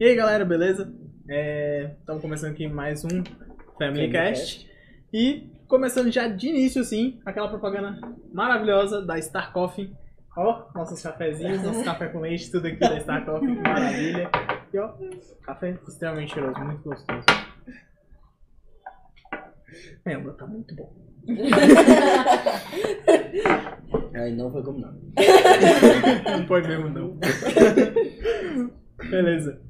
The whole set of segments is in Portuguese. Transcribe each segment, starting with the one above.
E aí galera, beleza? Estamos começando aqui mais um Family Cast. E começando já de início, assim, aquela propaganda maravilhosa da Star Coffee. Ó, nossos cafezinhos, nosso café com leite, tudo aqui da Star Coffee, maravilha. E ó, café extremamente cheiroso, muito gostoso. Lembra, tá muito bom. Aí não foi como não. Não foi mesmo, não. Beleza.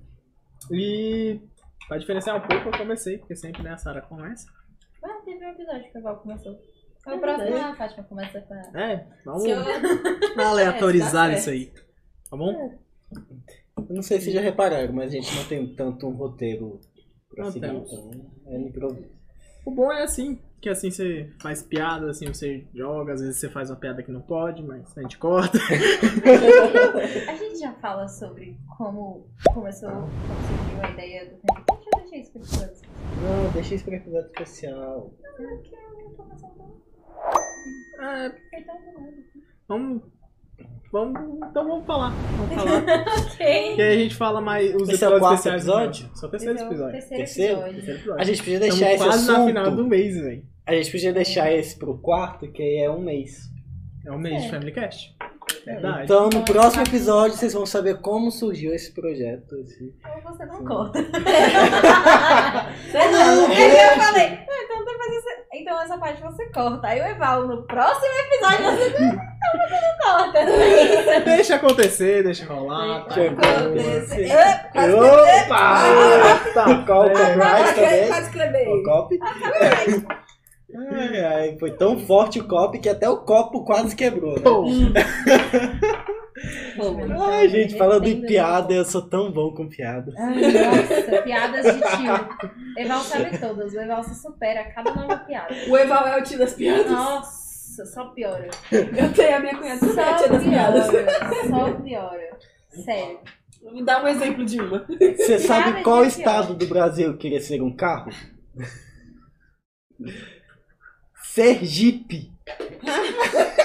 E pra diferenciar um pouco, eu comecei, porque sempre né, a Sara começa. Ah, teve um episódio que a Val começou. É O próximo a Fátima começa com a... É, vamos eu- aleatorizar É, isso aí. Tá bom? Eu não sei se já repararam, mas a gente não tem tanto um roteiro pra Não seguir, temos. então é improviso. O bom é assim, que assim você faz piada, assim você joga, às vezes você faz uma piada que não pode, mas a gente corta. A gente já fala sobre como começou, como surgiu a ideia do Family Cast, eu deixei isso pra todos. Não, deixa isso pra episódio especial. Porque eu não tô pensando É, Então, não. vamos. Vamos. Então vamos falar. Vamos falar. Ok. que aí a gente fala mais os Esse é o episódios quarto especiais. episódio? Só o terceiro Esse é o episódio. Terceiro, Terceiro? episódio. Terceiro episódio. A gente podia Estamos deixar esse quase na assunto. final do mês, velho. A gente podia deixar esse pro quarto, que aí é um mês. É o mês de É. Family Cast. Verdade. Então, no próximo episódio, vocês vão saber como surgiu esse projeto. Esse... Ou você não Sim. corta. Você Não, aí eu falei, "Ah, então. Então essa parte você corta. Aí o Eval, no próximo episódio, você não, você não corta. É. Deixa acontecer, deixa rolar. Tá? Acontece. Ah, Opa! Tá, copyright também? Quase escrever. O copy? Ai, ai, foi tão forte o copy que até o copo quase quebrou, né? Ai, gente, falando em piada, eu sou tão bom com piada. Ai, nossa, piadas de tio. Eval sabe todas. O Eval se supera a cada nova piada. O Eval é o tio das piadas. Nossa, só piora. Eu tenho a minha cunhada que é a Só tia das piadas. piora. Só piora. Sério. Me dá um exemplo de uma. Você sabe qual estado do Brasil queria ser um carro? Sergipe.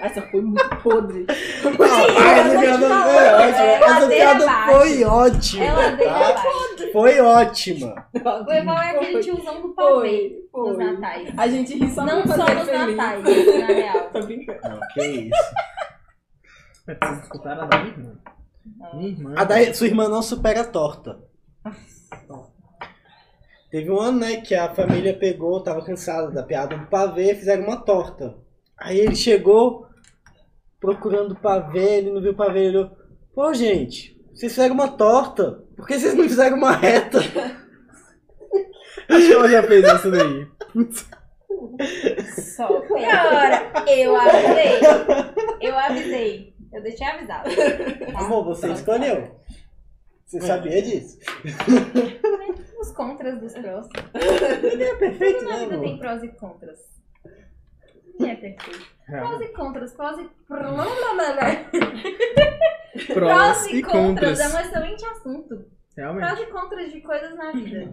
Essa foi muito podre. Não, essa piada foi ótima. é Essa piada foi ótima. É tá? Foi ótima. O Eval é aquele tiozão do Foi, nos natais. A gente ri só Não só nos feliz. natais, na real. Tô brincando. Não, que isso. Mas vocês escutaram a da minha irmã? Minha irmã. A da, sua irmã não supera a torta. Teve um ano, né, que a família pegou, tava cansada da piada do pavê, fizeram uma torta. Aí ele chegou procurando o pavê, ele não viu o pavê, ele olhou, pô gente, vocês fizeram uma torta, por que vocês não fizeram uma reta? Acho que ela já fez isso daí. Só piora. Eu avisei. Eu avisei. Eu deixei avisado. Tá? Amor, você Só escolheu. Você sabia disso? Os contras dos prós. É perfeito, Tudo na né, vida tem prós e contras. Ninguém é perfeito. É. Prós e contras, prós e... Prós e contras. é um excelente assunto. Realmente. Prós e contras de coisas na vida.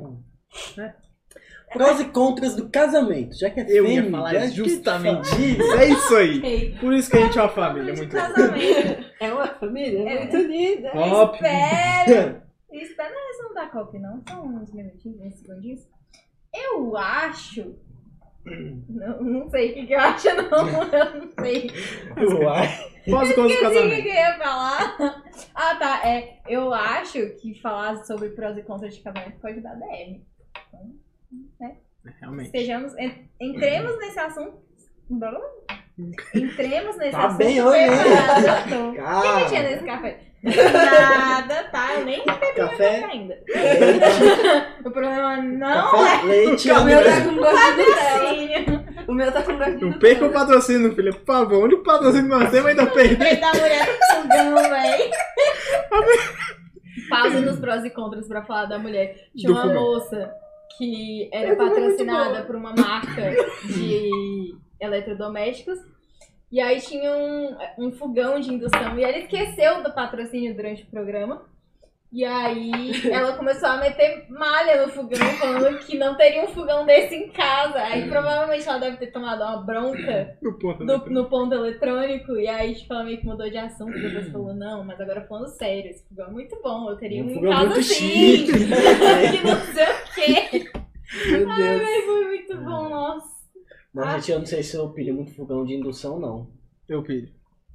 Prós e contras do casamento, já que é Eu ia fêmea, falar já que justamente isso. É isso aí. Por isso que a gente é uma família muito casamento. É uma família É. muito unida. Óbvio. Espera. Espera, não, isso não dá copy, não. Só uns minutinhos, uns segundinhos. Eu acho. Não, não sei o que, que eu acho, não. Eu não sei. Uai. Pós e contras do Esqueci o que casamento. que eu ia falar. Ah, tá. É, eu acho que falar sobre prós e contras de casamento pode dar DM. Realmente. Sejamos, en- entremos nesse assunto. Entremos nesse Tá assunto. bem hoje. O que que tinha nesse café? Nada, tá? Eu nem bebi Café? café ainda. O problema não café, leite, O meu tá com gosto de Nutella. é patrocínio. O meu tá com gosto de Não perca o patrocínio, filha. Por favor, onde o patrocínio nós temos ainda perder? Peito da mulher do fogão, véi. Pause nos prós e contras pra falar da mulher. Tinha uma moça que era patrocinada por uma marca de eletrodomésticos. E aí tinha um, um fogão de indução. E ela esqueceu do patrocínio durante o programa. E aí ela começou a meter malha no fogão, falando que não teria um fogão desse em casa. Aí provavelmente ela deve ter tomado uma bronca No ponto do- no ponto eletrônico. E aí, tipo, ela meio que mudou de assunto. Depois falou, não, mas agora falando sério, esse fogão é muito bom. Eu teria um, Um em casa muito sim. que não sei o quê. Meu Deus. Ai, foi muito bom, nossa. Mas, gente, eu não sei se eu pilho muito fogão de indução, não. Eu pilho.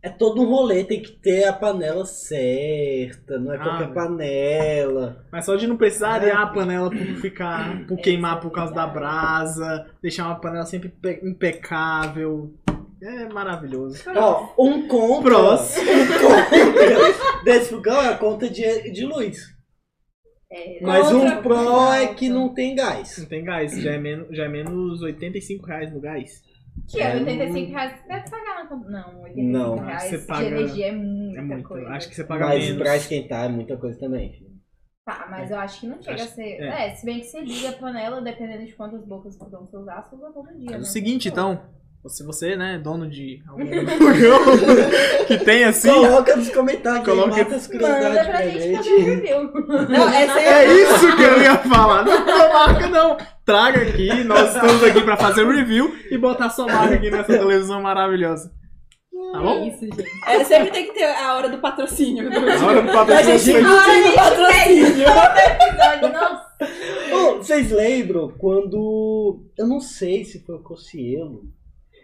É todo um rolê, tem que ter a panela certa, não é Ah, qualquer velho. panela. Mas só de não precisar arear a panela por ficar, por queimar por causa da brasa, deixar uma panela sempre impe- impecável. É maravilhoso. Ó, um contra. Prós. Um contra desse fogão é a conta de, de luz. É, Mas um coisa é que alta. não tem gás. Não tem gás, já é, menos, já é menos 85 reais no gás. Que é 85 reais você deve pagar na conta. Não, 85 Não, reais você paga- de energia é muita É muito. coisa. Acho que você paga Mas menos. pra esquentar é muita coisa também. filho. Tá, mas eu acho que não chega Acho- a ser. é. É. se bem que você liga a panela, dependendo de quantas bocas você usar, você usa todo dia. É o né? seguinte, então. Se você, né, dono de algum fogão que tem assim. Coloca nos comentários Coloca- aí, as curiosidades pra pra gente fazer gente. review. Não, essa É isso que eu ia falar. Não, marca, não. Traga aqui, nós estamos aqui pra fazer review e botar sua marca aqui nessa televisão maravilhosa. Tá É bom? isso, gente. É, sempre tem que ter a hora do patrocínio. A hora do A gente patrocínio. curtindo o patrocínio. Episódio, nossa. Vocês lembram quando. Eu não sei se foi o Cocielo.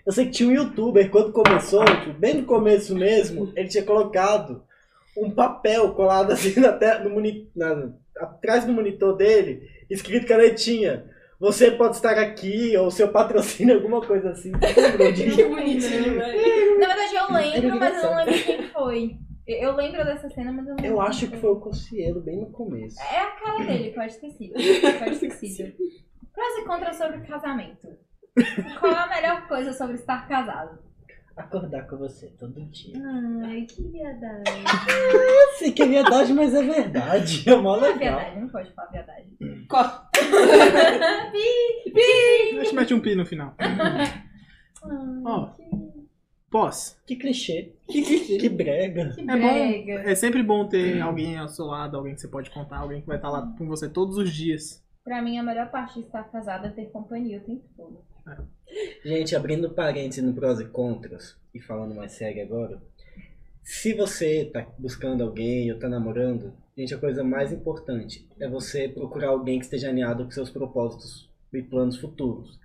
Eu sei que tinha um youtuber, quando começou, tipo, bem no começo mesmo, ele tinha colocado um papel colado assim na, te- no moni- na- atrás do monitor dele, escrito canetinha. Você pode estar aqui, ou seu patrocínio, alguma coisa assim. Que bonitinho, velho. Na verdade, eu lembro, Era mas eu não lembro quem foi. Eu lembro dessa cena, mas eu não Eu lembro acho que foi o Cocielo, bem no começo. É a cara dele, pode ter sido. Pode ter sido. Prós e contras sobre casamento. Qual é a melhor coisa sobre estar casado? Acordar com você todo dia. Ai, que. Eu sei que é verdade, mas é verdade. É mó é legal. viadagem, não pode falar viadagem. Corta. Deixa eu meter um pi no final. Ó. Pós. Que clichê. Que clichê. Que brega. Que É bom. brega. É sempre bom ter alguém ao seu lado, alguém que você pode contar, alguém que vai estar lá com você todos os dias. Pra mim, a melhor parte de estar casado é ter companhia o tempo todo. Gente, abrindo parênteses no prós e contras, e falando mais sério agora, se você tá buscando alguém ou tá namorando, gente, a coisa mais importante é você procurar alguém que esteja alinhado com seus propósitos e planos futuros.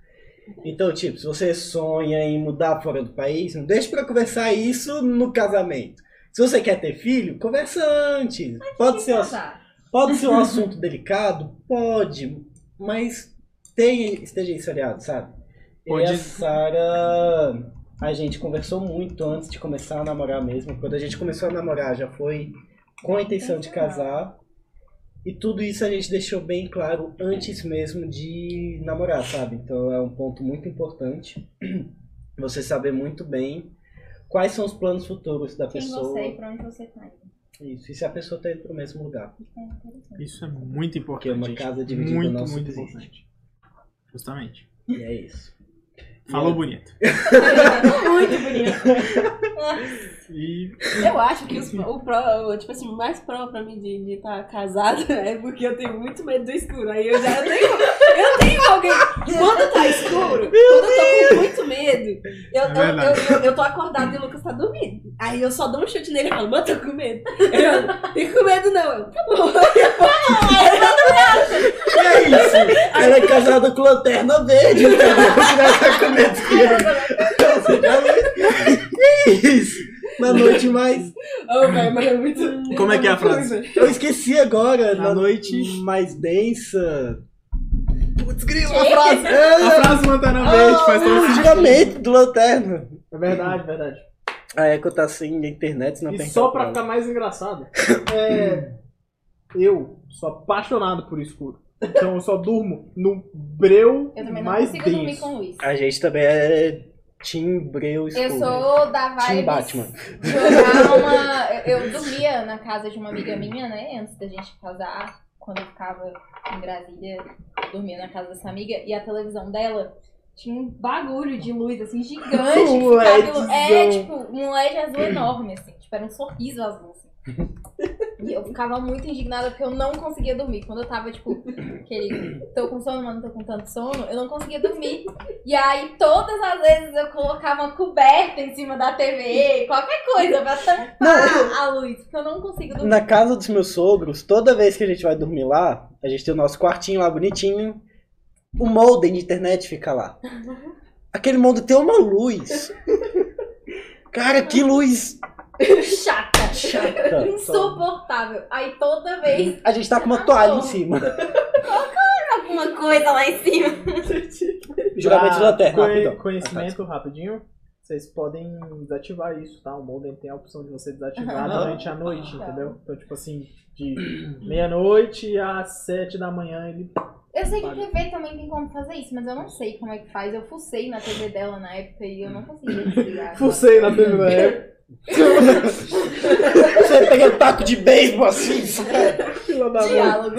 Então, tipo, se você sonha em mudar fora do país, não deixe pra conversar isso no casamento. Se você quer ter filho, conversa antes. Pode ser, Casar. pode ser um assunto delicado? Pode, mas tenha, esteja isso aliado, sabe? Pode- E a Sara, a gente conversou muito antes de começar a namorar mesmo. Quando a gente começou a namorar, já foi com a intenção de casar. E tudo isso a gente deixou bem claro antes mesmo de namorar, sabe? Então é um ponto muito importante. Você saber muito bem quais são os planos futuros da Quem pessoa. você é e pra onde você tá. Isso, e se a pessoa tá indo pro mesmo lugar. Isso é é muito importante. Porque uma casa dividida muito, não muito subsiste. importante. Justamente. E é isso. Falou E- bonito. Muito bonito. E Eu acho que os- o pró, tipo assim, o mais pró pra mim de estar casada é porque eu tenho muito medo do escuro. Aí eu já tenho. Eu tenho alguém. Quando tá escuro, quando eu tô com muito medo, eu, É eu, eu, eu, eu tô acordada e o Lucas tá dormindo. Aí eu só dou um chute nele e falo, mano, tô com medo. Eu, tem com medo não. Eu, tá bom. É isso. Ela é casada com lanterna verde. Então ela tá com medo que? É isso. Na noite mais. Ô, velho, mas é muito. Como é que é a frase? Eu esqueci agora. Na noite- mais densa. Putz, grilo, a frase. a É, frase Lanterna Verde faz todo o sentido. do lanterna. É verdade, verdade. A Eco tá sem internet, não E tem só pra ficar mais engraçado, é, eu sou apaixonado por escuro. Então eu só durmo no breu Eu também não mais consigo dormir denso. com luz. A gente também é Team Breu escuro. Eu sou da Team vibe Batman. jogar uma. Eu, eu dormia na casa de uma amiga minha, né? Antes da gente casar, quando eu ficava em Brasília, eu dormia na casa dessa amiga e a televisão dela tinha um bagulho de luz assim gigante. que Um ficava é, tipo, um LED azul enorme, assim. Tipo, era um sorriso azul, assim. E eu ficava muito indignada porque eu não conseguia dormir. Quando eu tava, tipo, aquele. Tô com sono, mas não tô com tanto sono, eu não conseguia dormir. E aí, todas as vezes eu colocava uma coberta em cima da TV, qualquer coisa, pra tampar Não, a luz, porque eu não consigo dormir. Na casa dos meus sogros, toda vez que a gente vai dormir lá, a gente tem o nosso quartinho lá bonitinho. O modem de internet fica lá. Aquele modem tem uma luz. Cara, que luz Chata. chata. Insuportável. Aí toda vez A gente tá com uma toalha em cima. alguma coisa lá em cima. Juramento Pra da Terra. conhe- rapidão. Conhecimento rapidinho. Vocês podem desativar isso, tá? O modem tem a opção de você desativar Aham. durante a noite, Tá. entendeu? Então, tipo assim, de meia-noite às sete da manhã ele. Eu sei que Vale. TV também tem como fazer isso, mas eu não sei como é que faz. Eu fucei na TV dela na época e eu não conseguia desligar. Fucei na TV da época. Você pega o taco de beisebol assim. da. Diálogo.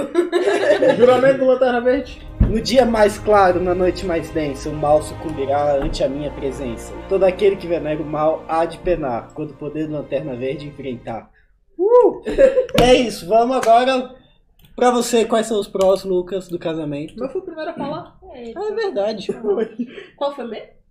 Juramento do Lanterna Verde. No dia mais claro, na noite mais densa, o mal sucumbirá ante a minha presença. Todo aquele que venera o mal há de penar, quando o poder do Lanterna Verde enfrentar. Uh! É isso, vamos agora pra você. Quais são os prós, Lucas, do casamento? Eu fui o primeiro a falar. Ah, é verdade. Qual foi mesmo?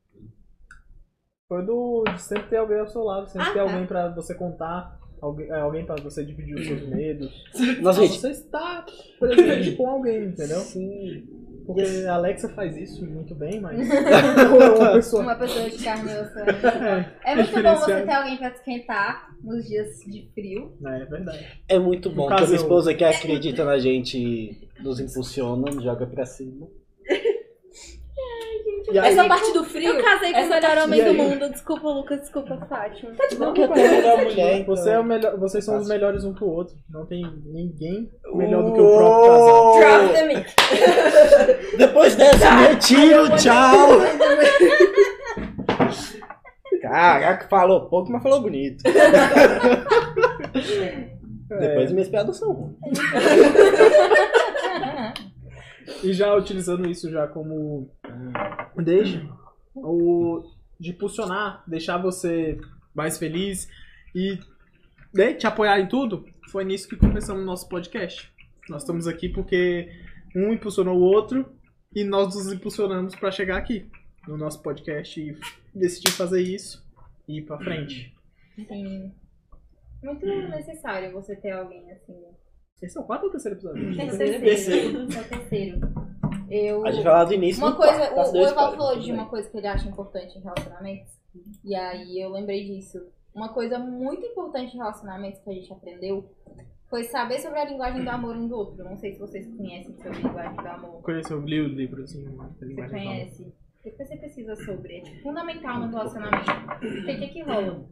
Foi do de sempre ter alguém ao seu lado, sempre Ah, ter tá. alguém pra você contar, alguém, é, alguém pra você dividir os seus medos. Nossa, gente. Você está presente com alguém, entendeu? Sim. Porque a Alexa faz isso muito bem, mas é uma pessoa. Uma pessoa de carne e osso. É, É muito bom você ter alguém pra esquentar nos dias de frio. É verdade. É muito bom No que a minha esposa que acredita na gente nos impulsiona, joga pra cima. E aí, Essa parte do frio. Eu casei com o melhor homem do mundo. Desculpa, Lucas. Desculpa, Fátima. Porque eu tenho a melhor mulher. então. você é o melhor, vocês são os Fácil. melhores um pro outro. Não tem ninguém melhor do que o próprio casal. Drop the mic. Depois dessa, meu tiro, tchau! Caraca, falou pouco, mas falou bonito. Depois minhas piadas são ruins. E já utilizando isso já como deixa, o de impulsionar, deixar você mais feliz e né, te apoiar em tudo, foi nisso que começamos o nosso podcast. Nós estamos aqui porque um impulsionou o outro e nós nos impulsionamos para chegar aqui no nosso podcast e decidir fazer isso e ir pra frente. Sim. Muito necessário você ter alguém assim. Esse é o quarto ou terceiro episódio? Terceiro. Terceiro. É o terceiro. Eu. A gente vai lá do início. Uma do coisa, quarto, tá? o, o Evaldo spoiler, falou de uma coisa que ele acha importante em relacionamentos. E aí eu lembrei disso. Uma coisa muito importante em relacionamentos que a gente aprendeu foi saber sobre a linguagem do amor um do outro. Não sei se vocês conhecem sobre a linguagem do amor. Conheceu, li o livro assim, Você linguagem amor. conhece? Depois você pesquisa sobre. É tipo, fundamental no relacionamento. Porque o que, que rola?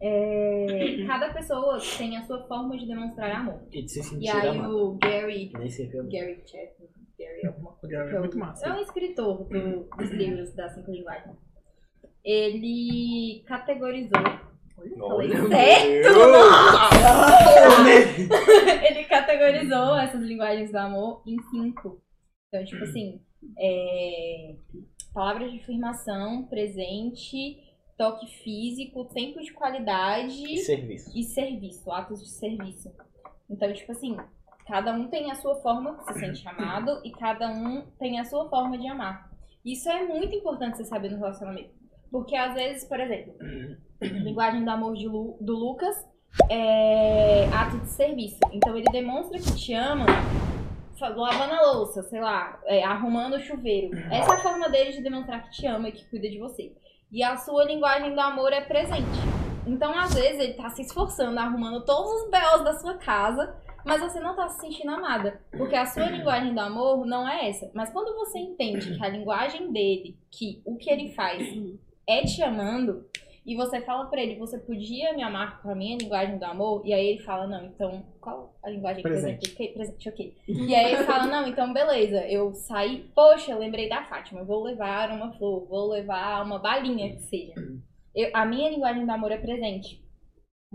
É, cada pessoa tem a sua forma de demonstrar amor. E de se E sentir aí amado. o Gary Nem sei o Gary Chapman. Gary alguma coisa. É muito massa. É um escritor do- dos livros das cinco linguagens. Ele categorizou. Olha, falei Olha, certo! Nossa! Ele categorizou essas linguagens do amor em cinco. Então, tipo assim, é, palavras de afirmação, presente, toque físico, tempo de qualidade E serviço. e serviço, atos de serviço. Então, tipo assim, cada um tem a sua forma que se sente amado e cada um tem a sua forma de amar. Isso é muito importante você saber no relacionamento. Porque às vezes, por exemplo, linguagem do amor de Lu- do Lucas é ato de serviço. Então ele demonstra que te ama lavando a louça, sei lá, é, arrumando o chuveiro. Essa é a forma dele de demonstrar que te ama e que cuida de você. E a sua linguagem do amor é presente. Então, às vezes, ele tá se esforçando, arrumando todos os B.O.s da sua casa, mas você não tá se sentindo amada. Porque a sua linguagem do amor não é essa. Mas quando você entende que a linguagem dele, que o que ele faz é te amando, e você fala pra ele, você podia me amar com a minha linguagem do amor? E aí ele fala, não, então, qual a linguagem que Presente. presente? Presente, ok. E aí ele fala, não, então beleza, eu saí, poxa, eu lembrei da Fátima, vou levar uma flor, vou levar uma balinha que seja. Eu- a minha linguagem do amor é presente.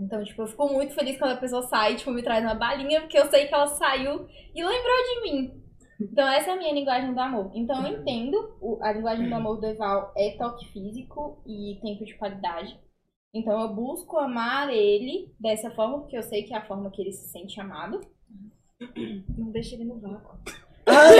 Então, tipo, eu fico muito feliz quando a pessoa sai, tipo, me traz uma balinha, porque eu sei que ela saiu e lembrou de mim. Então, essa é a minha linguagem do amor. Então, eu entendo, o- a linguagem do amor do Eval é toque físico e tempo de qualidade. Então eu busco amar ele dessa forma, porque eu sei que é a forma que ele se sente amado. Não deixa ele no vácuo. Ah,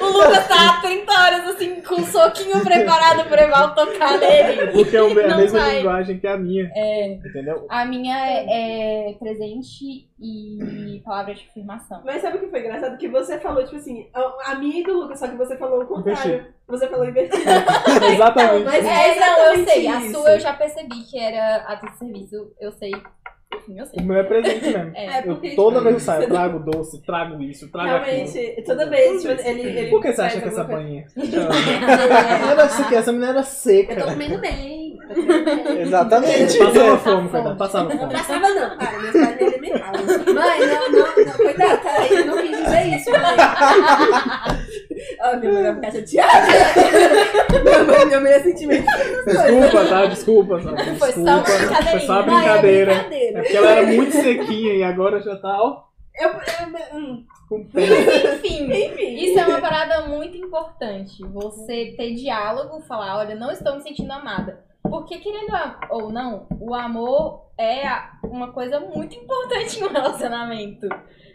O Lucas tá há 30 horas assim, com um soquinho preparado pra Eval tocar nele. Porque é a mesma vai. linguagem que a minha. É, Entendeu? a minha é, é presente e palavra de afirmação. Mas sabe o que foi engraçado? Que você falou, tipo assim, a, a minha e do Lucas, só que você falou o contrário. Você falou invertido. Exatamente. Mas É, é não, eu exatamente sei. A isso. sua eu já percebi que era ato de serviço. Eu sei. Enfim, eu O sei. meu é presente mesmo. É. É Eu, porque, toda tipo, vez que eu saio, eu trago doce, trago isso, trago aquilo. Realmente, toda vez, tipo, ele, ele. Por que você acha que essa banhinha? Não era seca, essa menina era Eu tô seca. comendo bem. tô comendo bem. Exatamente. Passava Tá fome, coitado, passava Não fome. passava não, cara. Meus pais me alimentavam. Mãe, não, não, não. Cuidado, cara. Eu não quis dizer isso, mãe. Ó, minha mãe vai ficar chateada. minha mãe, minha mãe é sentimento. Desculpa, tá? Desculpa. Sabe? Foi só uma Desculpa. Foi só uma brincadeira. brincadeira. É porque ela era muito sequinha e agora já tá, ó, Eu, eu, hum. Enfim, enfim. isso é uma parada muito importante. Você ter diálogo, falar, olha, não estou me sentindo amada. Porque, querendo ou não, o amor é uma coisa muito importante em um relacionamento.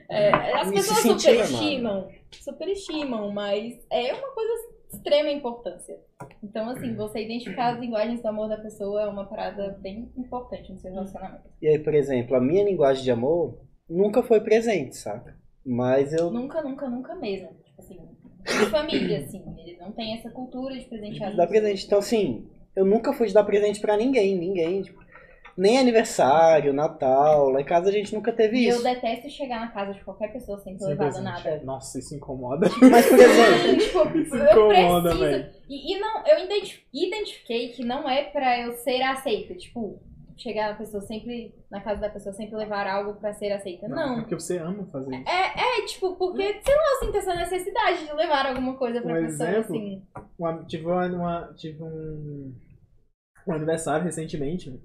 É, as E pessoas se sentir superestimam, superestimam, mas é uma coisa de extrema importância. Então, assim, você identificar as linguagens do amor da pessoa é uma parada bem importante no seu relacionamento. E aí, por exemplo, a minha linguagem de amor nunca foi presente, saca? Mas eu. Nunca, nunca, nunca mesmo. Tipo assim, de família, assim. Eles não têm essa cultura de presentear pessoas. presente. Então, assim, eu nunca fui de dar presente pra ninguém, ninguém. tipo, nem aniversário, Natal. Lá em casa a gente nunca teve E eu isso. detesto chegar na casa de qualquer pessoa sem ter levado presente. nada. Nossa, isso incomoda. Mas, por exemplo, tipo, Isso eu incomoda, preciso. E, e não, eu identi- identifiquei que não é pra eu ser aceita. Tipo, chegar na pessoa sempre, na casa da pessoa, sempre levar algo pra ser aceita. É Não. porque você ama fazer isso. É, é, tipo, porque, sei lá, eu sinto essa necessidade de levar alguma coisa pra Um pessoa, exemplo? assim. Uma- tive uma, uma- tive um, um aniversário recentemente.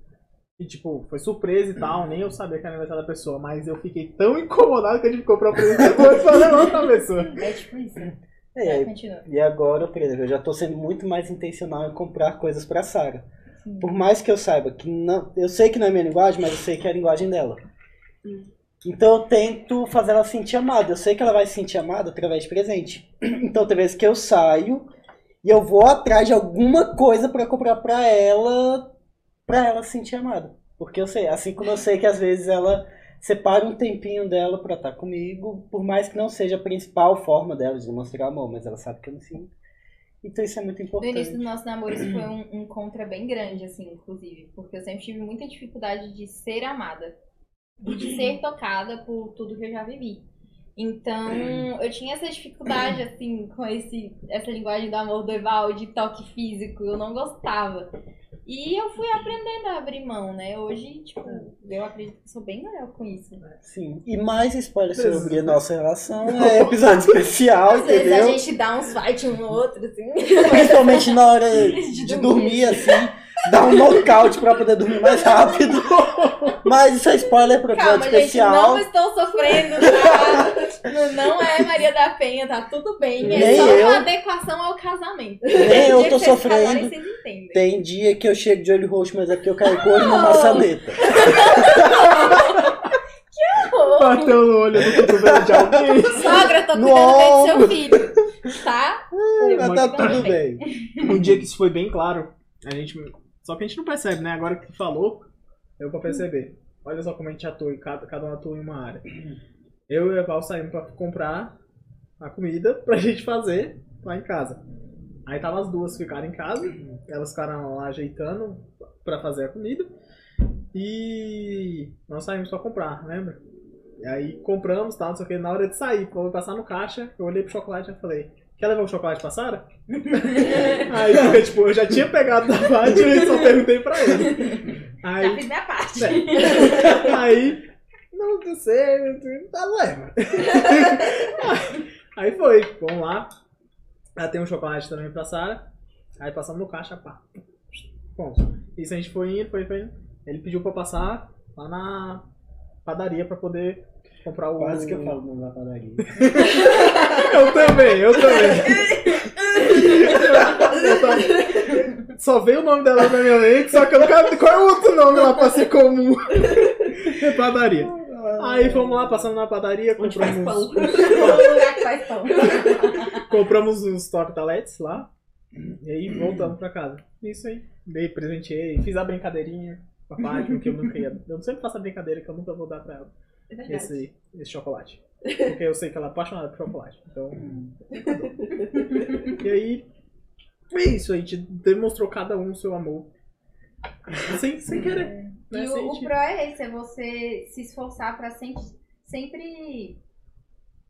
E, tipo, foi surpresa e tal. Nem eu sabia que era aniversário da pessoa. Mas eu fiquei tão incomodado que a gente comprou o presente depois pra levar pra pessoa. É tipo isso. é, É, continua. e agora, por exemplo, eu já tô sendo muito mais intencional em comprar coisas pra Sara. Sim. Por mais que eu saiba que não. Eu sei que não é minha linguagem, mas eu sei que é a linguagem dela. Então eu tento fazer ela se sentir amada. Eu sei que ela vai se sentir amada através de presente. Então tem vezes que eu saio e eu vou atrás de alguma coisa pra comprar pra ela, pra ela se sentir amada. Porque eu sei, assim como eu sei que às vezes ela separa um tempinho dela pra estar comigo, por mais que não seja a principal forma dela de demonstrar amor, mas ela sabe que eu me sinto. Então isso é muito No importante. início do nosso namoro, isso foi um, um contra bem grande, assim, inclusive. Porque eu sempre tive muita dificuldade de ser amada. De ser tocada por tudo que eu já vivi. Então, eu tinha essa dificuldade, assim, com esse, essa linguagem do amor do Eval, de toque físico. Eu não gostava. E eu fui aprendendo a abrir mão, né? Hoje, tipo, eu acredito que sou bem melhor com isso. Sim. E mais spoiler sobre a nossa relação é episódio especial, Às vezes a entendeu? gente dá uns fight um no outro, assim. Principalmente na hora de dormir, assim, dá um nocaute pra poder dormir mais rápido. Mas isso é spoiler pro episódio Calma, gente, especial. não estou sofrendo, tá? Não- não é Maria da Penha, tá tudo bem. É Nem só eu. uma adequação ao casamento. Nem eu tô que sofrendo. casarem, vocês entendem. Tem dia que eu chego de olho roxo, mas é porque eu caí com o olho na maçaneta. Bateu no olho do cotovelo de alguém. Sogra, tô No cuidando bem do seu filho. Tá? Mas tá tudo bem. Um dia que isso foi bem claro, a gente. Só que a gente não percebe, né? Agora que tu falou, eu pra perceber. Olha só como a gente atua, e cada, cada um atua em uma área. Eu e a Val saímos pra comprar a comida pra gente fazer lá em casa. Aí tava as duas ficaram em casa, elas ficaram lá ajeitando pra fazer a comida. E nós saímos pra comprar, lembra? E aí compramos, tal, não sei o que. Na hora de sair, pra eu passar no caixa, eu olhei pro chocolate e falei, quer levar o chocolate pra Sara? aí, porque, tipo, eu já tinha pegado da parte e só perguntei pra ele. Já Aí, fiz minha parte. é. aí não não sei, tá leva. aí foi, vamos lá. Aí tem um chocolate também pra Sara. Aí passamos no caixa, pá. Pronto. Isso a gente foi indo, foi, foi indo. Ele pediu pra passar lá na padaria pra poder comprar o. Quase que eu falo no na padaria. Eu também, eu também. só veio o nome dela na minha mente, só que eu não quero. Qual é o outro nome lá pra ser comum? É padaria. Aí fomos lá, passando na padaria, Onde faz compramos, pão. O lugar que faz pão. compramos uns tortaletes lá. E aí voltamos pra casa. Isso aí. Dei, presenteei, fiz a brincadeirinha com a Fátima, que eu nunca ia. Eu sempre faço a brincadeira que eu nunca vou dar pra ela. É. Esse, esse chocolate. Porque eu sei que ela é apaixonada por chocolate. Então. e aí. É isso, a gente demonstrou cada um o seu amor. Sem, sem querer. E o, o pro é esse, é você se esforçar pra sempre, sempre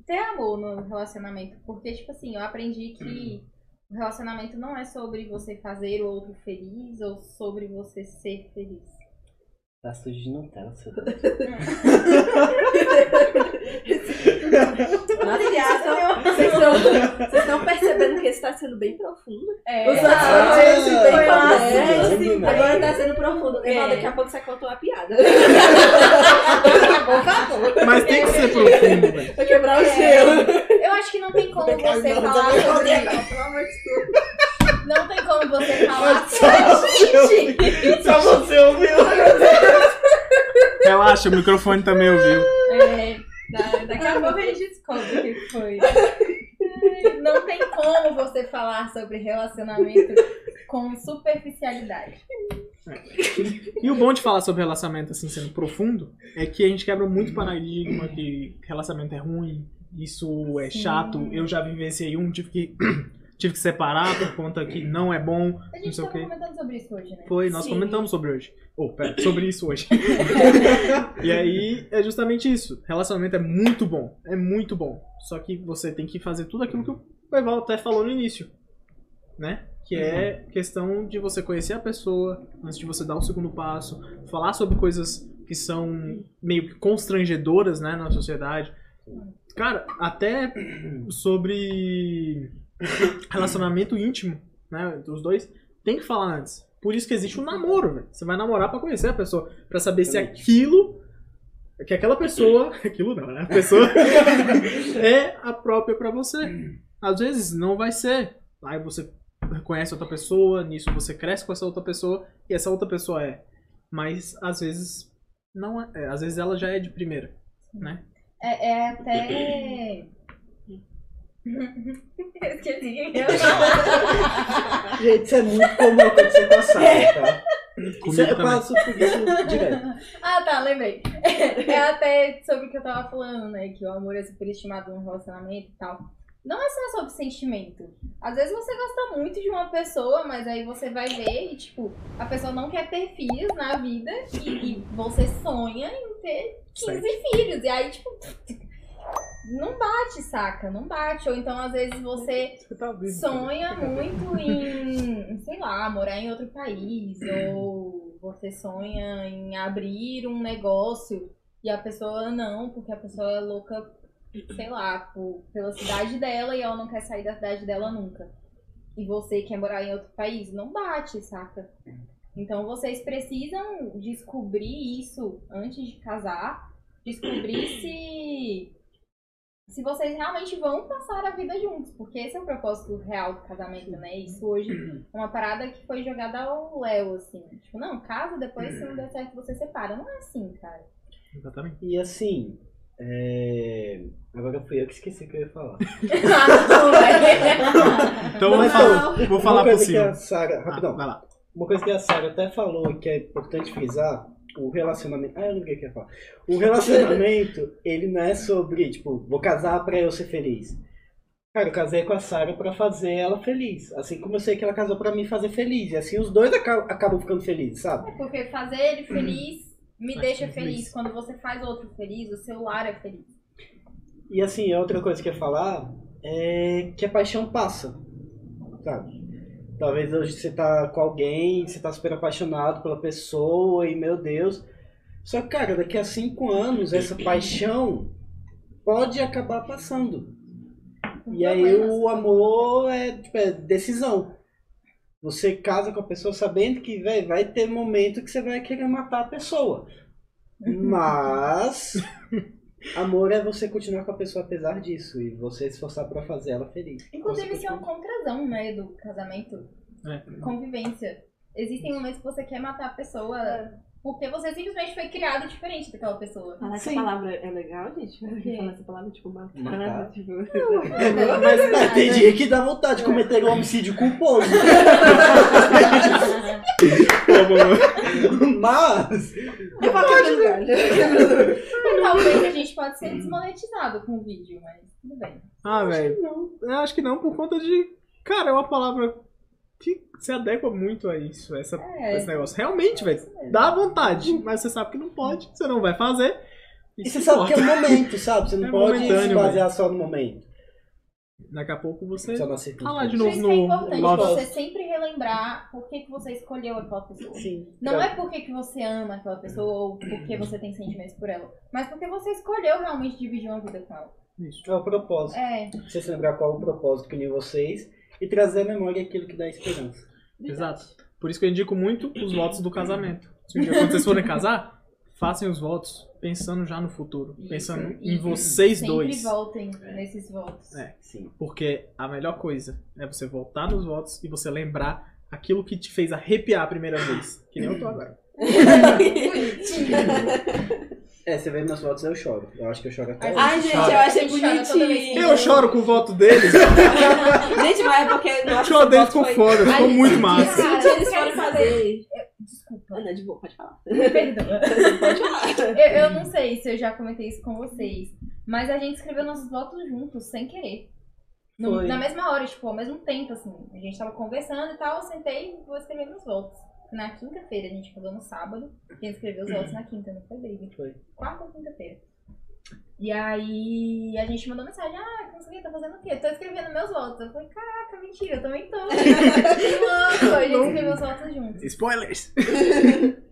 ter amor no relacionamento. Porque, tipo assim, eu aprendi que o relacionamento não é sobre você fazer o outro feliz ou sobre você ser feliz. Tá sujo de Nutella, seu Nossa, vocês estão, vocês estão percebendo que esse tá sendo bem profundo. É, Os outros Ah, assim, bem foi assim? Agora tá sendo profundo. É. Eva, daqui a pouco você contou uma piada. por favor. Mas tem que ser profundo, velho. Pra quebrar o É. gelo. Eu acho que não tem como você falar sobre. Pelo amor de Deus. Não tem como você falar Só você ouviu. Relaxa, o microfone também ouviu. É, da- daqui a pouco a gente descobre o que foi. Não tem como você falar sobre relacionamento com superficialidade. E o bom de falar sobre relacionamento assim sendo profundo é que a gente quebra muito paradigma que relacionamento é ruim, isso é Sim. chato. Eu já vivenciei um, tive que tive que separar por conta que não é bom, A não gente sei o quê. comentando sobre isso hoje, né? Foi, nós Sim. comentamos sobre hoje. Ou, pera, sobre isso hoje. e aí é justamente isso. Relacionamento é muito bom. É muito bom. Só que você tem que fazer tudo aquilo que o Eval até falou no início. Né? Que é questão de você conhecer a pessoa antes de você dar o segundo passo. Falar sobre coisas que são meio que constrangedoras, né, na sociedade. Cara, até sobre relacionamento íntimo, né, dos dois, tem que falar antes. Por isso que existe o namoro, velho. Você vai namorar pra conhecer a pessoa, Pra saber se aquilo que aquela pessoa, aquilo não, né? A pessoa é a própria pra você. Às vezes não vai ser. Aí você conhece outra pessoa, nisso você cresce com essa outra pessoa e essa outra pessoa é. Mas às vezes não é, é, às vezes ela já é de primeira, né? É, é até. Eu esqueci o que eu. Gente, isso é muito comum acontecer com a Sara, tá? Isso Comigo é, eu passo por isso direto. Ah, tá, lembrei. É até sobre o que eu tava falando, né? Que o amor é superestimado no relacionamento e tal. Não é só sobre sentimento. Às vezes você gosta muito de uma pessoa, mas aí você vai ver e, tipo, a pessoa não quer ter filhos na vida e, e você sonha em ter 15 filhos. E aí, tipo, não bate, saca? Não bate. Ou então, às vezes, você tá vivo, sonha muito em, sei lá, morar em outro país, ou você sonha em abrir um negócio e a pessoa não, porque a pessoa é louca, sei lá, por, pela cidade dela e ela não quer sair da cidade dela nunca. E você quer morar em outro país, não bate, saca? Então vocês precisam descobrir isso antes de casar, descobrir se se vocês realmente vão passar a vida juntos, porque esse é o propósito real do casamento, né? Isso hoje é uma parada que foi jogada ao Léo, assim. Tipo, não, casa, depois se não der certo você separa. Não é assim, cara. Exatamente. E assim, é... agora fui eu que esqueci o que eu ia falar. ah, não. Então vou Mas, falar, vou Uma falar por coisa que a cima. Sara, Ah, rapidão, vai lá. uma coisa que a Sara até falou que é importante frisar, o relacionamento. Ah, eu não sei o que eu ia falar. O relacionamento, ele não é sobre, tipo, vou casar pra eu ser feliz. Cara, eu casei com a Sara pra fazer ela feliz. Assim como eu sei que ela casou pra me fazer feliz. E assim os dois aca- acabam ficando felizes, sabe? Porque fazer ele feliz me deixa feliz. Quando você faz outro feliz, o seu lar é feliz. E assim, a outra coisa que eu ia falar é que a paixão passa. Sabe? Talvez hoje você tá com alguém, você tá super apaixonado pela pessoa e meu Deus. Só que, cara, daqui a cinco anos essa paixão pode acabar passando. E aí Problemas. o amor é, tipo, é decisão. Você casa com a pessoa sabendo que véi, vai ter momento que você vai querer matar a pessoa. Mas amor é você continuar com a pessoa apesar disso e você se esforçar pra fazer ela feliz. Inclusive, isso é um contrazão, né, do casamento. É. convivência. Existem momentos que você quer matar a pessoa porque você simplesmente foi criado diferente daquela pessoa. Falar essa Sim. palavra é legal, gente? Falar essa palavra, tipo, matar, Matar? tipo... Mas é, tem dia que dá vontade de cometer um homicídio culposo. Mas. Eu falo que é lugar. Talvez a gente pode ser desmonetizado com o vídeo, mas tudo bem. Ah, velho. Eu acho que não, por conta de. Cara, é uma palavra que se adequa muito a isso, essa, É. esse negócio. Realmente, velho. Dá vontade, mas você sabe que não pode, você não vai fazer. E Isso você sabe que é importa. um momento, sabe? Você não É pode se basear só no momento. Daqui a pouco você. Ah lá, de Por novo isso que é no importante Love. você sempre relembrar por que, que você escolheu aquela pessoa. Sim. Não é porque que você ama aquela pessoa ou porque você tem sentimentos por ela, mas porque você escolheu realmente dividir uma vida com ela. Isso. É o propósito. É, Você se lembrar qual é o propósito que uniu vocês e trazer à memória aquilo que dá esperança. Exato. Por isso que eu indico muito os votos do casamento. Se um dia quando vocês forem casar, façam os votos pensando já no futuro. Pensando em vocês sempre dois. voltem nesses votos. É. Sim. Porque a melhor coisa é você voltar nos votos e você lembrar aquilo que te fez arrepiar a primeira vez. Que nem eu tô agora. É, você vê meus votos eu choro. Eu acho que eu choro até Ai, hoje. Ai, gente, eu achei que- bonitinho. Eu choro com o voto deles. Gente, mas é porque... O Nossa, show deles ficou foi... foda, ficou Ai, muito massa. cara, Gente, eles eu foram fazer... Desculpa, não, de boa, pode falar. perdão. Pode falar. Eu, eu não sei se eu já comentei isso com vocês, mas a gente escreveu nossos votos juntos, sem querer. No- na mesma hora, tipo, ao mesmo tempo, assim. A gente tava conversando e tal, eu sentei e vou escrever meus votos. Na quinta-feira, a gente casou no sábado. Quem escreveu os votos na quinta, não foi David? Foi. Quarta ou quinta-feira. E aí a gente mandou mensagem, ah, não sei o que, tá fazendo o quê? Tô escrevendo meus votos. Eu falei, caraca, mentira, eu também tô. que louco! A gente escreveu os votos juntos. Spoilers!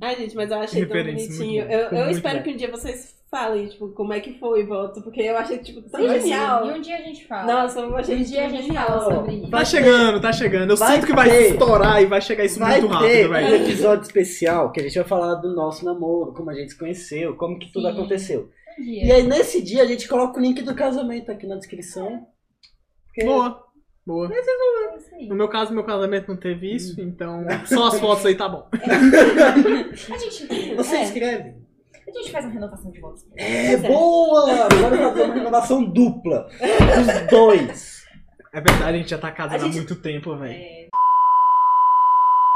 Ai, gente, mas eu achei tão bonitinho. muito. Eu, eu espero bom. que um dia vocês falem, tipo, como é que foi o voto, porque eu achei, tipo, tão Sim, genial. E um dia a gente fala. Nossa, eu achei um dia a gente genial. fala sobre isso. Tá chegando, tá chegando. Eu Vai sinto que vai ter. estourar e vai chegar isso Vai muito ter rápido, um velho. episódio especial que a gente vai falar do nosso namoro, como a gente se conheceu, como que tudo Sim. aconteceu. Um dia. E aí nesse dia a gente coloca o link do casamento aqui na descrição. Porque- Boa. Boa. É isso aí. No meu caso, meu casamento não teve isso, então só as fotos aí tá bom. A gente, Você é, escreve. a gente faz uma renovação de votos. É boa! Agora vai fazer uma renovação dupla. Os dois. É verdade, a gente já tá casado gente- há muito tempo, velho. É.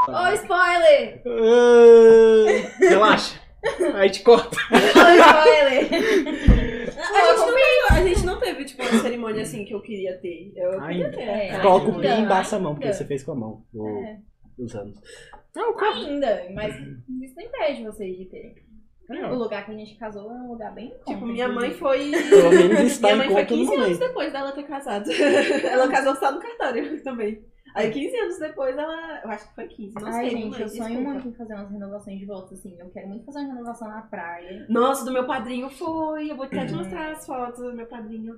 Ô, spoiler! Ah, Relaxa. Aí te corta. Ô, spoiler! A gente, não teve, a gente não teve, tipo, uma cerimônia assim que eu queria ter. Eu queria ter. É. Coloca o pi e embaça a mão, porque você fez com a mão. o- É. Os anos. Não, corta. Ainda, mas isso não impede vocês de terem. O lugar que a gente casou é um lugar bem Tipo, contra, minha mãe foi. Pelo menos está Minha em mãe foi conta no 15 anos depois dela ter casado. ela casou só no cartório também. Aí 15 anos depois ela. Eu acho que foi 15. Não Ai, sei, gente, mãe, eu sonho desculpa. muito em fazer umas renovações de votos, assim. Eu quero muito fazer uma renovação na praia. Nossa, do meu padrinho foi. Eu vou até te mostrar as fotos do meu padrinho.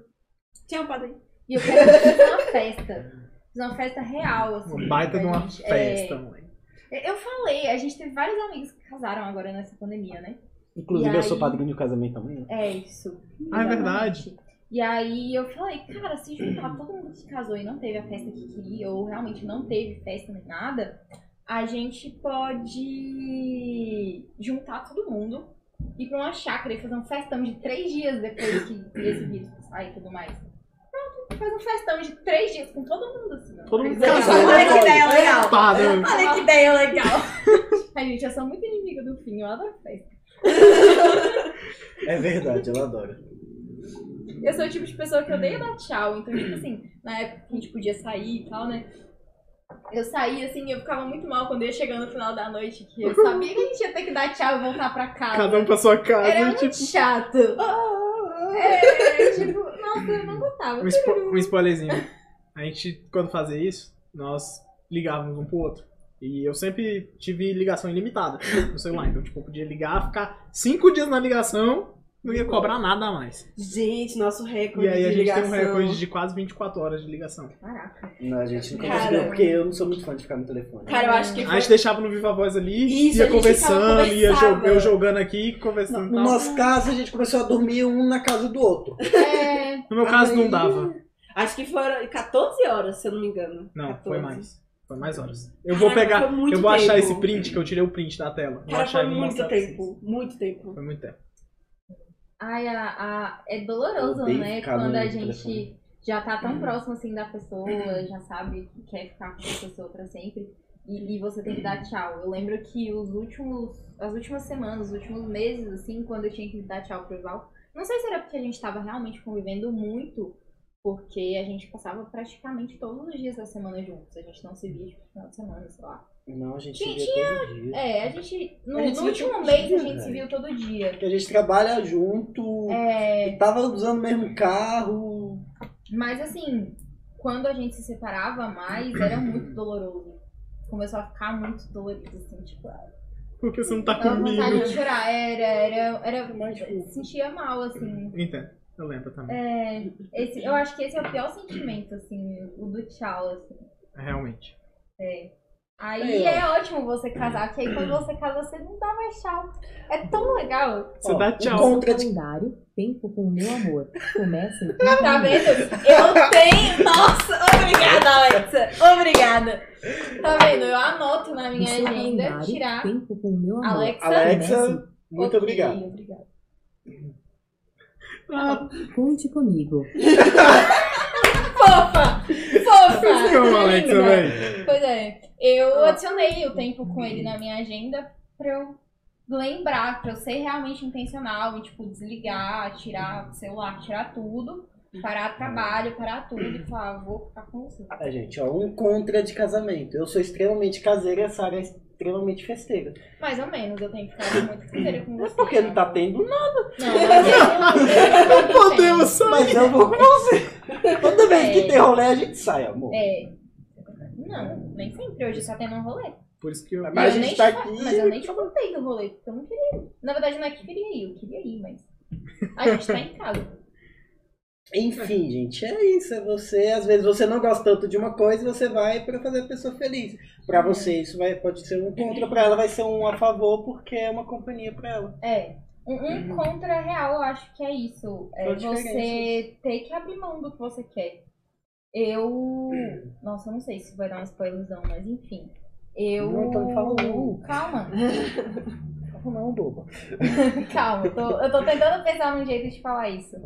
Tinha um padrinho. E eu quero fazer uma festa. Fazer uma festa real, assim. Uma baita de uma gente. festa, É, mãe. eu falei, a gente teve vários amigos que casaram agora nessa pandemia, né? Inclusive, E eu sou padrinho do casamento também. né? É isso. Ah, é verdade. E aí eu falei, cara, se juntar todo mundo que casou e não teve a festa que queria, ou realmente não teve festa nem nada, a gente pode juntar todo mundo, ir pra uma chácara e fazer um festão de três dias depois que esse vírus sair e tudo mais. Pronto, faz um festão de três dias com todo mundo, assim. ó. Todo mundo Olha casado. que ideia legal! Olha que ideia legal! Ai, gente, eu sou muito inimiga do fim, eu adoro festa. É verdade, eu adoro. Eu sou o tipo de pessoa que odeia dar tchau. Então, tipo assim, na época que a gente podia sair e tal, né? Eu saía assim e eu ficava muito mal quando ia chegando no final da noite, que eu sabia que a gente ia ter que dar tchau e voltar pra casa. Cada um pra sua casa. Era muito tipo, chato. É, tipo, nossa, eu não gostava. um, spo um spoilerzinho. A gente, quando fazia isso, nós ligávamos um pro outro. E eu sempre tive ligação ilimitada no celular. Então, tipo, eu podia ligar, ficar cinco dias na ligação, não ia cobrar nada a mais. Gente, nosso recorde E aí a de gente ligação. tem um recorde de quase 24 horas de ligação. Caraca. Não, a gente nunca Cara. conseguiu, porque eu não sou muito fã de ficar no telefone. Cara, eu acho que A foi... gente deixava no Viva Voz ali, Isso, a ia conversando, ia jog- eu jogando aqui, conversando No tal. nosso caso, a gente começou a dormir um na casa do outro. É, No meu caso, Aí- não dava. Acho que foram 14 horas, se eu não me engano. Não, 14. foi mais. Foi mais horas. Eu vou Caraca, pegar. Eu vou achar tempo. esse print, que eu tirei o print da tela. Vou Cara, achar foi vou muito tempo. Muito tempo. Foi muito tempo. Ai, a, a- é doloroso, né? Quando a gente telefone. já tá tão próximo assim da pessoa, já sabe que quer ficar com essa pessoa pra sempre. E, e você tem que dar tchau. Eu lembro que os últimos. As últimas semanas, os últimos meses, assim, quando eu tinha que dar tchau pro Val. Não sei se era porque a gente tava realmente convivendo muito, porque a gente passava praticamente todos os dias da semana juntos. A gente não se via tipo, no final de semana, sei lá. Não, a gente Tinha- se via todo dia. É, a gente. No, A gente no último mês dia, a gente se viu todo dia. Porque a gente trabalha junto, É. tava usando o mesmo carro. Mas assim, quando a gente se separava mais, era muito doloroso. Começou a ficar muito dolorido, assim, tipo, Porque você não tá dava vontade comigo. de chorar. Era, era, era. Mas, tipo, Sentia mal, assim. Entendo. Eu lembro também. É, esse, eu acho que esse é o pior sentimento, assim, o do tchau, assim. Realmente. Aí É, é ótimo você casar, porque aí quando você casa, você não dá mais tchau. É tão legal. Você Ó, dá tchau. contra de calendário, tempo com o meu amor. Comece em Tá vendo? Eu tenho. Nossa, obrigada, Alexa. Obrigada. Tá vendo? Eu anoto na minha seu agenda calendário, tirar. tempo com o meu amor. Alexa. Alexa, muito Ok, obrigado. obrigada. Ah, Conte comigo. Fofa! Fofa! você ama, Alexa, Linda. velho. Pois é. Eu adicionei o tempo com ele na minha agenda pra eu lembrar, pra eu ser realmente intencional e, tipo, desligar, tirar o celular, tirar tudo, parar trabalho, parar tudo e falar, "Ah, vou ficar com você. É, gente, ó, um contra de casamento. Eu sou extremamente caseira e a Sara é extremamente festeira. Mais ou menos, eu tenho que ficar muito sincera com Mas você. porque não tá tendo nada. Não, mas eu, eu, eu Podemos sair. Mas eu vou com você. Toda vez que É. tem rolê, a gente sai, amor. É. Não, nem sempre. Hoje só tendo um rolê. Por isso que eu. Mas E a eu gente tá aqui- Mas eu nem te contei do rolê, porque eu não queria ir. Na verdade, não é que queria ir, eu queria ir, mas. A gente tá em casa. Enfim, gente, é isso. É você, às vezes você não gosta tanto de uma coisa e você vai pra fazer a pessoa feliz. Pra você, isso vai, pode ser um contra, pra ela vai ser um a favor, porque é uma companhia pra ela. É. Um, um contra real, eu acho que é isso. É você ter que abrir mão do que você quer. Eu. Nossa, eu não sei se vai dar um spoilerzão, mas enfim. Eu. Não, então fala não. Calma, Não, boba. calma. Eu tô, eu tô tentando pensar num jeito de falar isso.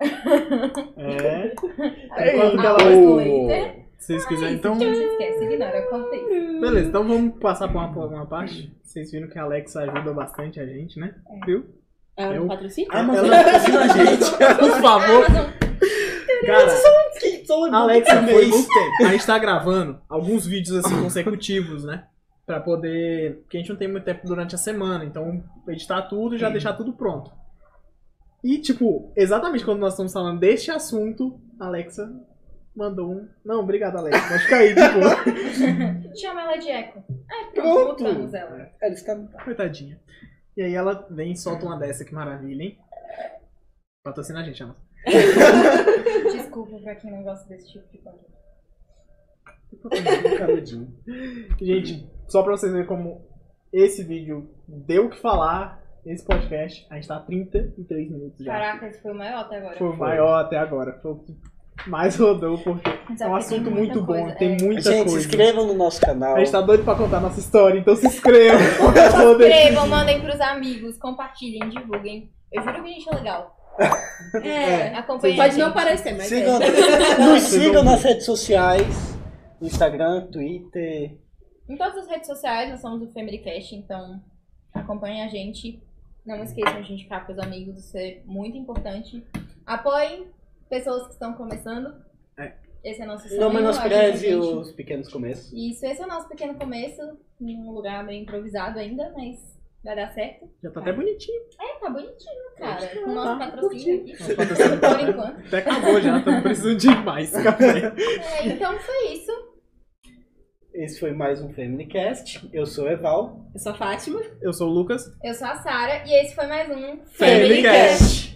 É. Enquanto Ah, que ela- Ô. Twitter. Se vocês quiserem, então. Não se esquece, ignora, eu. Beleza, então vamos passar por uma, por uma parte. Vocês viram que a Alexa ajuda bastante a gente, né? Viu? É Eu- um patrocínio? Ah, mas Ela- ela patrocina a gente. Por favor. Cara, a Alexa foi muito tempo. A gente tá gravando alguns vídeos assim consecutivos, né? Pra poder. Porque a gente não tem muito tempo durante a semana, então editar tudo e já deixar tudo pronto. E, tipo, exatamente quando nós estamos falando deste assunto, a Alexa mandou um. Não, obrigado, Alexa. Pode ficar aí, tipo. Chama ela de Eco. Ah, Pronto. pronto, voltamos ela. Ela está... Coitadinha. E aí ela vem e solta uma dessa, que maravilha, hein? Patrocina a gente, Amazon. Desculpa pra quem não gosta desse tipo de conteúdo. Gente, só pra vocês verem como esse vídeo deu o que falar, esse podcast, a gente tá há 33 minutos já. Caraca, esse foi o maior até agora. Foi o maior até agora. Foi o que mais rodou, porque Mas é um assunto tem muito bom, coisa, tem é. muita Gente, se coisa. inscrevam no nosso canal. A gente tá doido pra contar nossa história, então se inscrevam poder. Inscrevam, mandem pros amigos, compartilhem, divulguem. Eu juro que a gente é legal. É. Acompanhem a Pode não parecer, mas Sigam, é. nos sigam nas redes sociais. Instagram, Twitter. Em todas as redes sociais, nós somos o Familycast, então acompanhem a gente. Não esqueçam de indicar pros amigos, isso é muito importante. Apoiem pessoas que estão começando. É. Esse é nosso sonho. Não menospreze gente. os pequenos começos. Isso, esse é o nosso pequeno começo, num lugar meio improvisado ainda, mas vai dar certo. Já tá até bonitinho. É, tá bonitinho, cara. Com o Tá, nosso patrocínio aqui. Patrocínio. Por enquanto. Até acabou já, estamos precisando de mais café. É, então foi isso. Esse foi mais um Familycast. Eu sou o Eval. Eu sou a Fátima. Eu sou o Lucas. Eu sou a Sara e esse foi mais um Familycast.